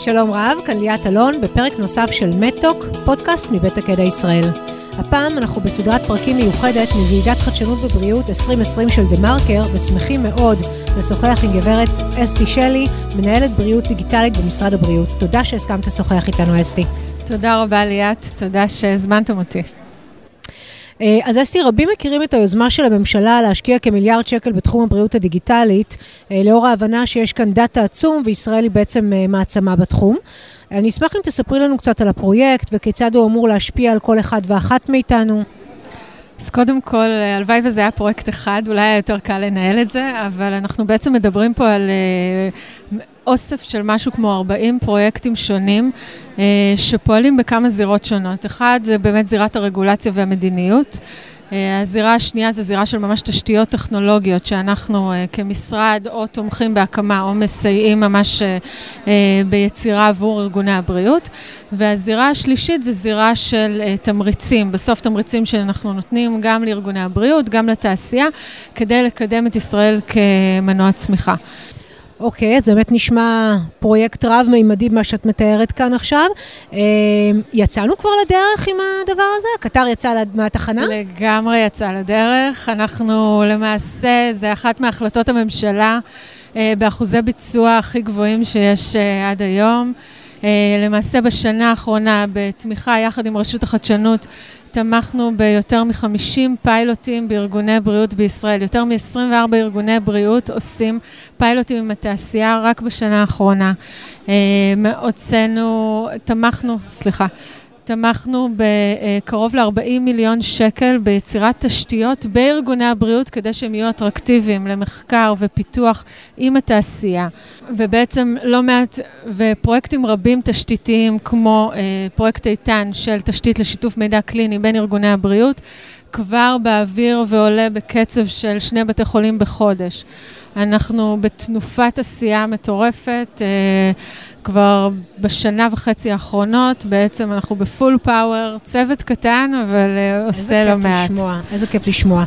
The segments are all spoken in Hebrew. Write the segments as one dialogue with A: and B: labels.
A: שלום רב, כאן ליאת אלון בפרק נוסף של מטוק, פודקאסט מבית הקדע ישראל. הפעם אנחנו בסדרת פרקים מיוחדת מוועידת חדשנות בבריאות 2020 של דה מרקר, ושמחים מאוד לשוחח עם גברת אסתי שלי, מנהלת בריאות דיגיטלית במשרד הבריאות. תודה שהסכמת לשוחח איתנו, אסתי.
B: תודה רבה ליאת, תודה שהזמנתם אותי.
A: אה, אז אסתי, רבים מכירים את היוזמה של הממשלה להשקיע כמיליארד שקל בתחום הבריאות הדיגיטלית, אה, לאור ההבנה שיש כאן דאטה עצום וישראל היא בעצם אה, מעצמה בתחום. אני אשמח אם תספרי לנו קצת על הפרויקט וכיצד הוא אמור להשפיע על כל אחד ואחת מאיתנו.
B: אז קודם כל, הלוואי וזה היה פרויקט אחד, אולי היה יותר קל לנהל את זה, אבל אנחנו בעצם מדברים פה על אוסף של משהו כמו 40 פרויקטים שונים אה, שפועלים בכמה זירות שונות. אחד זה באמת זירת הרגולציה והמדיניות. אה, הזירה השנייה זה זירה של ממש תשתיות טכנולוגיות שאנחנו אה, כמשרד או תומכים בהקמה או מסייעים ממש ביצירה עבור ארגוני הבריאות. והזירה השלישית זה זירה של תמריצים, בסוף תמריצים שאנחנו נותנים גם לארגוני הבריאות, גם לתעשייה, כדי לקדם את ישראל כמנוע צמיחה.
A: אוקיי, אז באמת נשמע פרויקט רב-מימדי, מה שאת מתארת כאן עכשיו. אה, יצאנו כבר לדרך עם הדבר הזה? הקטר יצא מהתחנה?
B: לגמרי יצא לדרך. אנחנו למעשה, זה אחת מהחלטות הממשלה אה, באחוזי ביצוע הכי גבוהים שיש אה, עד היום. למעשה בשנה האחרונה, בתמיכה יחד עם רשות החדשנות, תמכנו ביותר מ-50 פיילוטים בארגוני בריאות בישראל. יותר מ-24 ארגוני בריאות עושים פיילוטים עם התעשייה רק בשנה האחרונה. אה, הוצאנו, תמכנו, סליחה, תמכנו בקרוב ל-40 מיליון שקל ביצירת תשתיות בארגוני הבריאות כדי שהם יהיו אטרקטיביים למחקר ופיתוח עם התעשייה. ובעצם לא מעט, ופרויקטים רבים תשתיתיים כמו אה, פרויקט איתן של תשתית לשיתוף מידע קליני בין ארגוני הבריאות, כבר באוויר ועולה בקצב של שני בתי חולים בחודש. אנחנו בתנופת עשייה מטורפת. אה, כבר בשנה וחצי האחרונות, בעצם אנחנו בפול פאוור, צוות קטן, אבל uh, עושה לא מעט.
A: לשמוע, איזה כיף לשמוע.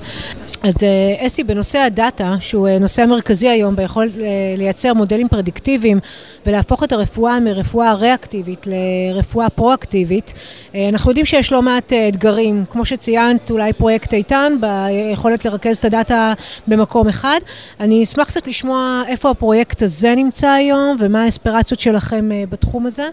A: אז uh, אסתי, בנושא הדאטה, שהוא uh, נושא המרכזי היום ביכולת uh, לייצר מודלים פרדיקטיביים ולהפוך את הרפואה מרפואה ריאקטיבית לרפואה פרואקטיבית, אנחנו יודעים שיש לא מעט אתגרים, כמו שציינת, אולי פרויקט איתן, ביכולת לרכז את הדאטה במקום אחד. אני אשמח קצת לשמוע איפה הפרויקט הזה נמצא היום ומה האספירציות שלכם. אה, בתחום הזה?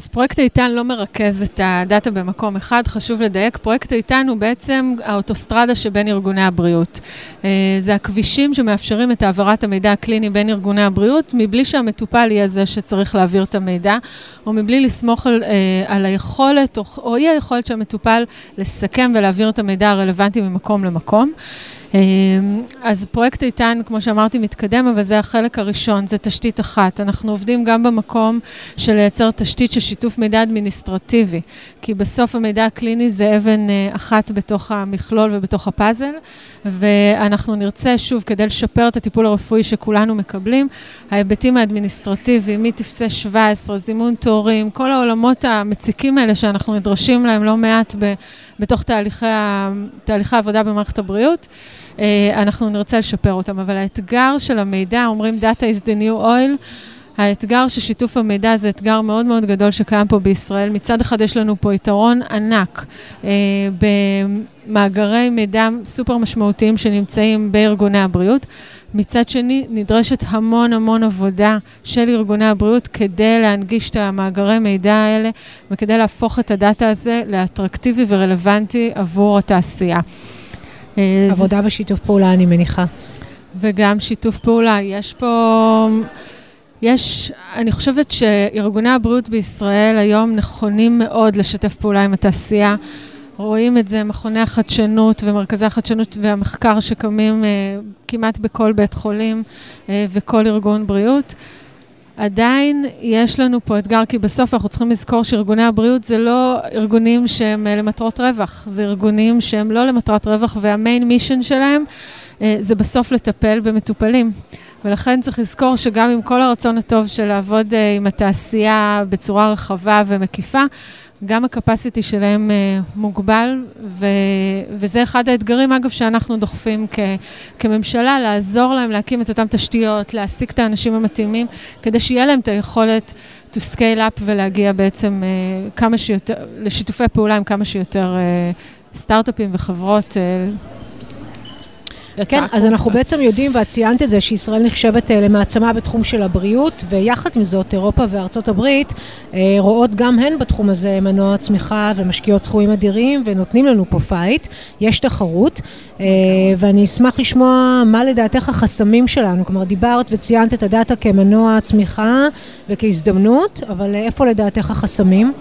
B: אז פרויקט איתן לא מרכז את ה data במקום אחד, חשוב לדייק. פרויקט איתן הוא בעצם האוטוסטרדה שבין ארגוני הבריאות. אה, זה הכבישים שמאפשרים את העברת המידע הקליני בין ארגוני הבריאות, מבלי שהמטופל יהיה זה שצריך להעביר את המידע, או מבלי לסמוך על, אה, על היכולת, או, או אי היכולת של המטופל לסכם ולהעביר את המידע הרלוונטי ממקום למקום. אמ, אז פרויקט איתן, כמו שאמרתי, מתקדם, אבל זה החלק הראשון, זה תשתית אחת. אנחנו עובדים גם במקום של לייצר תשתית של שיתוף מידע אדמיניסטרטיבי, כי בסוף המידע הקליני זה אבן אה, אחת בתוך המכלול ובתוך הפאזל, ואנחנו נרצה, שוב, כדי לשפר את הטיפול הרפואי שכולנו מקבלים, ההיבטים האדמיניסטרטיביים, מטפסי 17, זימון תורים, כל העולמות המציקים האלה שאנחנו נדרשים להם לא מעט ב, בתוך תהליכי, תהליכי העבודה במערכת הבריאות. אה, אנחנו נרצה לשפר אותם. אבל האתגר של המידע, אומרים Data is the new oil, האתגר של שיתוף המידע זה אתגר מאוד מאוד גדול שקיים פה בישראל. מצד אחד יש לנו פה יתרון ענק אה, במאגרי מידע סופר משמעותיים שנמצאים בארגוני הבריאות. מצד שני, נדרשת המון המון עבודה של ארגוני הבריאות כדי להנגיש את המאגרי מידע האלה וכדי להפוך את הדאטה הזה לאטרקטיבי ורלוונטי עבור התעשייה.
A: אה, עבודה ושיתוף פעולה, אני מניחה.
B: וגם שיתוף פעולה. יש פה... יש, אני חושבת שארגוני הבריאות בישראל היום נכונים מאוד לשתף פעולה עם התעשייה. רואים את זה, מכוני החדשנות ומרכזי החדשנות והמחקר שקמים uh, כמעט בכל בית חולים uh, וכל ארגון בריאות. עדיין יש לנו פה אתגר, כי בסוף אנחנו צריכים לזכור שארגוני הבריאות זה לא ארגונים שהם uh, למטרות רווח, זה ארגונים שהם לא למטרת רווח, והמיין מישן שלהם uh, זה בסוף לטפל במטופלים. ולכן צריך לזכור שגם עם כל הרצון הטוב של לעבוד uh, עם התעשייה בצורה רחבה ומקיפה, גם הקפסיטי שלהם אה, מוגבל, ו, וזה אחד האתגרים, אגב, שאנחנו דוחפים כ, כממשלה, לעזור להם להקים את אותן תשתיות, להעסיק את האנשים המתאימים, כדי שיהיה להם את היכולת to scale up ולהגיע בעצם אה, כמה שיותר, לשיתופי פעולה עם כמה שיותר אה, סטארט-אפים וחברות.
A: כן, אז אנחנו בעצם יודעים, ואת ציינת את זה, שישראל נחשבת אה, למעצמה בתחום של הבריאות, ויחד עם זאת, אירופה וארצות הברית אה, רואות גם הן בתחום הזה מנוע צמיחה ומשקיעות סכומים אדירים, ונותנים לנו פה פייט, יש תחרות, אה, ואני אשמח לשמוע מה לדעתך החסמים שלנו, כלומר דיברת וציינת את הדאטה כמנוע צמיחה וכהזדמנות, אבל איפה לדעתך החסמים?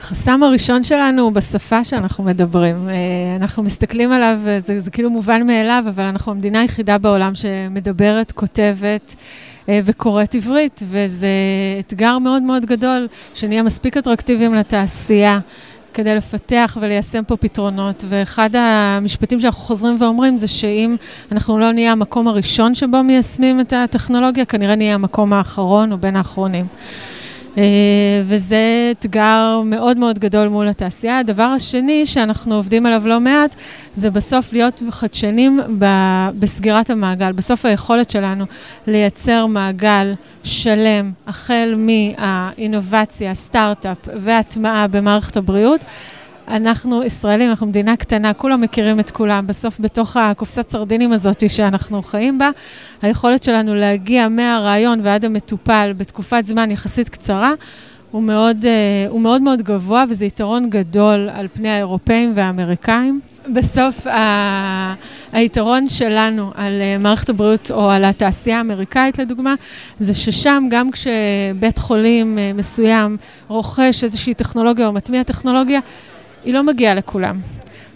B: החסם הראשון שלנו הוא בשפה שאנחנו מדברים. אה, אנחנו מסתכלים עליו, זה, זה כאילו מובן מאליו, אבל אנחנו המדינה היחידה בעולם שמדברת, כותבת אה, וקוראת עברית, וזה אתגר מאוד מאוד גדול, שנהיה מספיק אטרקטיביים לתעשייה. כדי לפתח וליישם פה פתרונות, ואחד המשפטים שאנחנו חוזרים ואומרים זה שאם אנחנו לא נהיה המקום הראשון שבו מיישמים את הטכנולוגיה, כנראה נהיה המקום האחרון או בין האחרונים. אה, וזה אתגר מאוד מאוד גדול מול התעשייה. הדבר השני שאנחנו עובדים עליו לא מעט, זה בסוף להיות חדשנים בסגירת המעגל. בסוף היכולת שלנו לייצר מעגל שלם, החל מהאינובציה, סטארט-אפ והטמעה במערכת הבריאות. אנחנו ישראלים, אנחנו מדינה קטנה, כולם מכירים את כולם. בסוף, בתוך הקופסת סרדינים הזאת שאנחנו חיים בה, היכולת שלנו להגיע מהרעיון ועד המטופל בתקופת זמן יחסית קצרה, הוא מאוד, אה, הוא מאוד מאוד גבוה, וזה יתרון גדול על פני האירופאים והאמריקאים. בסוף, ה... היתרון שלנו על אה, מערכת הבריאות או על התעשייה האמריקאית, לדוגמה, זה ששם, גם כשבית חולים אה, מסוים רוכש איזושהי טכנולוגיה או מטמיע טכנולוגיה, היא לא מגיעה לכולם.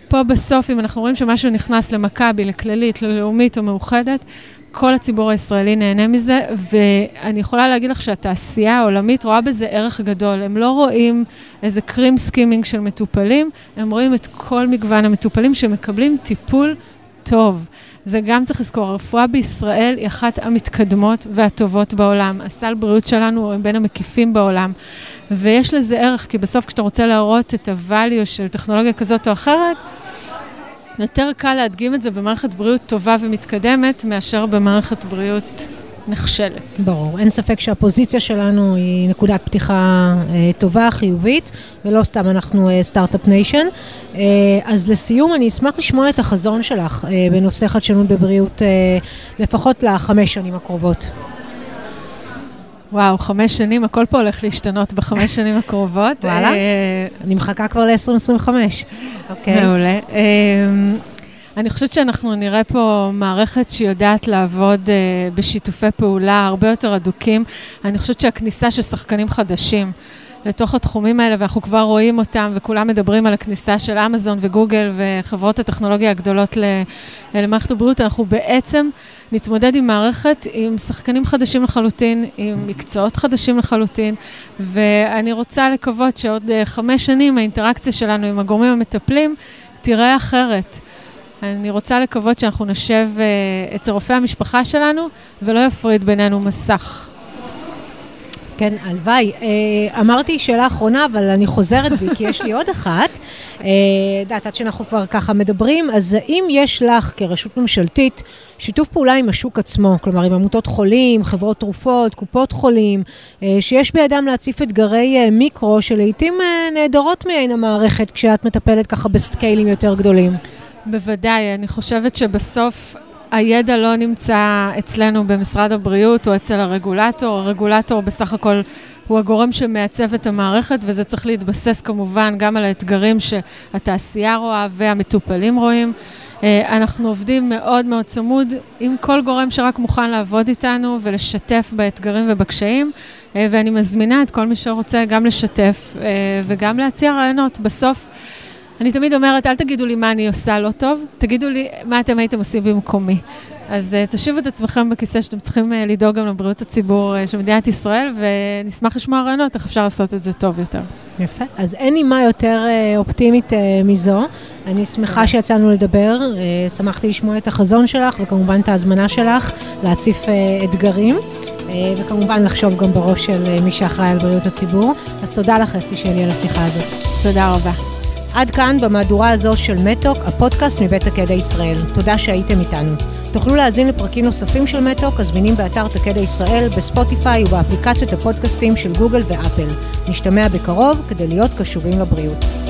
B: פה בסוף, אם אנחנו רואים שמשהו נכנס למכבי, לכללית, ללאומית או מאוחדת, כל הציבור הישראלי נהנה מזה, ואני יכולה להגיד לך שהתעשייה העולמית רואה בזה ערך גדול. הם לא רואים איזה cream skimming של מטופלים, הם רואים את כל מגוון המטופלים שמקבלים טיפול טוב. זה גם צריך לזכור, הרפואה בישראל היא אחת המתקדמות והטובות בעולם. הסל בריאות שלנו הוא בין המקיפים בעולם. ויש לזה ערך, כי בסוף כשאתה רוצה להראות את ה-value של טכנולוגיה כזאת או אחרת, יותר קל להדגים את זה במערכת בריאות טובה ומתקדמת, מאשר במערכת בריאות נכשלת.
A: ברור. אין ספק שהפוזיציה שלנו היא נקודת פתיחה אה, טובה, חיובית, ולא סתם אנחנו סטארט-אפ אה, nation. אה, אז לסיום, אני אשמח לשמוע את החזון שלך אה, בנושא חדשנות בבריאות, אה, לפחות לחמש שנים הקרובות.
B: וואו, חמש שנים, הכל פה הולך להשתנות בחמש שנים הקרובות.
A: וואלה? אה, אני מחכה כבר ל-2025.
B: אוקיי. מעולה. אה, אני חושבת שאנחנו נראה פה מערכת שיודעת לעבוד uh, בשיתופי פעולה הרבה יותר הדוקים. אני חושבת שהכניסה של שחקנים חדשים לתוך התחומים האלה, ואנחנו כבר רואים אותם, וכולם מדברים על הכניסה של אמזון וגוגל וחברות הטכנולוגיה הגדולות למערכת הבריאות, אנחנו בעצם נתמודד עם מערכת עם שחקנים חדשים לחלוטין, עם מקצועות חדשים לחלוטין, ואני רוצה לקוות שעוד uh, חמש שנים האינטראקציה שלנו עם הגורמים המטפלים תראה אחרת. אני רוצה לקוות שאנחנו נשב uh, אצל רופאי המשפחה שלנו ולא יפריד בינינו מסך.
A: כן, הלוואי. אה, אמרתי שאלה אחרונה, אבל אני חוזרת בי, כי יש לי עוד אחת. אה, יודעת, עד שאנחנו כבר ככה מדברים, אז האם יש לך כרשות ממשלתית שיתוף פעולה עם השוק עצמו, כלומר עם עמותות חולים, חברות תרופות, קופות חולים, אה, שיש בידם להציף אתגרי מיקרו שלעיתים נעדרות מעין המערכת כשאת מטפלת ככה בסקיילים יותר גדולים?
B: בוודאי, אני חושבת שבסוף הידע לא נמצא אצלנו במשרד הבריאות או אצל הרגולטור. הרגולטור בסך הכל הוא הגורם שמעצב את המערכת, וזה צריך להתבסס כמובן גם על האתגרים שהתעשייה רואה והמטופלים רואים. אה, אנחנו עובדים מאוד מאוד צמוד עם כל גורם שרק מוכן לעבוד איתנו ולשתף באתגרים ובקשיים, אה, ואני מזמינה את כל מי שרוצה גם לשתף אה, וגם להציע רעיונות. בסוף, אני תמיד אומרת, אל תגידו לי מה אני עושה לא טוב, תגידו לי מה אתם הייתם עושים במקומי. אז uh, תשיבו את עצמכם בכיסא שאתם צריכים uh, לדאוג גם לבריאות הציבור uh, של מדינת ישראל, ונשמח לשמוע רעיונות איך אפשר לעשות את זה טוב יותר.
A: יפה. אז אין נימה יותר uh, אופטימית uh, מזו. אני שמחה שיצאנו לדבר, uh, שמחתי לשמוע את החזון שלך, וכמובן את ההזמנה שלך להציף uh, אתגרים. Uh, וכמובן לחשוב גם בראש של מי שאחראי על בריאות הציבור. אז תודה לך, אסתי שלי, על השיחה הזאת.
B: תודה רבה.
A: עד כאן במהדורה הזו של מתוק, הפודקאסט מבית תקדע ישראל. תודה שהייתם איתנו. תוכלו להאזין לפרקים נוספים של מתוק, הזמינים באתר תקדע ישראל, בספוטיפיי ובאפליקציות הפודקאסטים של גוגל ואפל. נשתמע בקרוב כדי להיות קשובים לבריאות.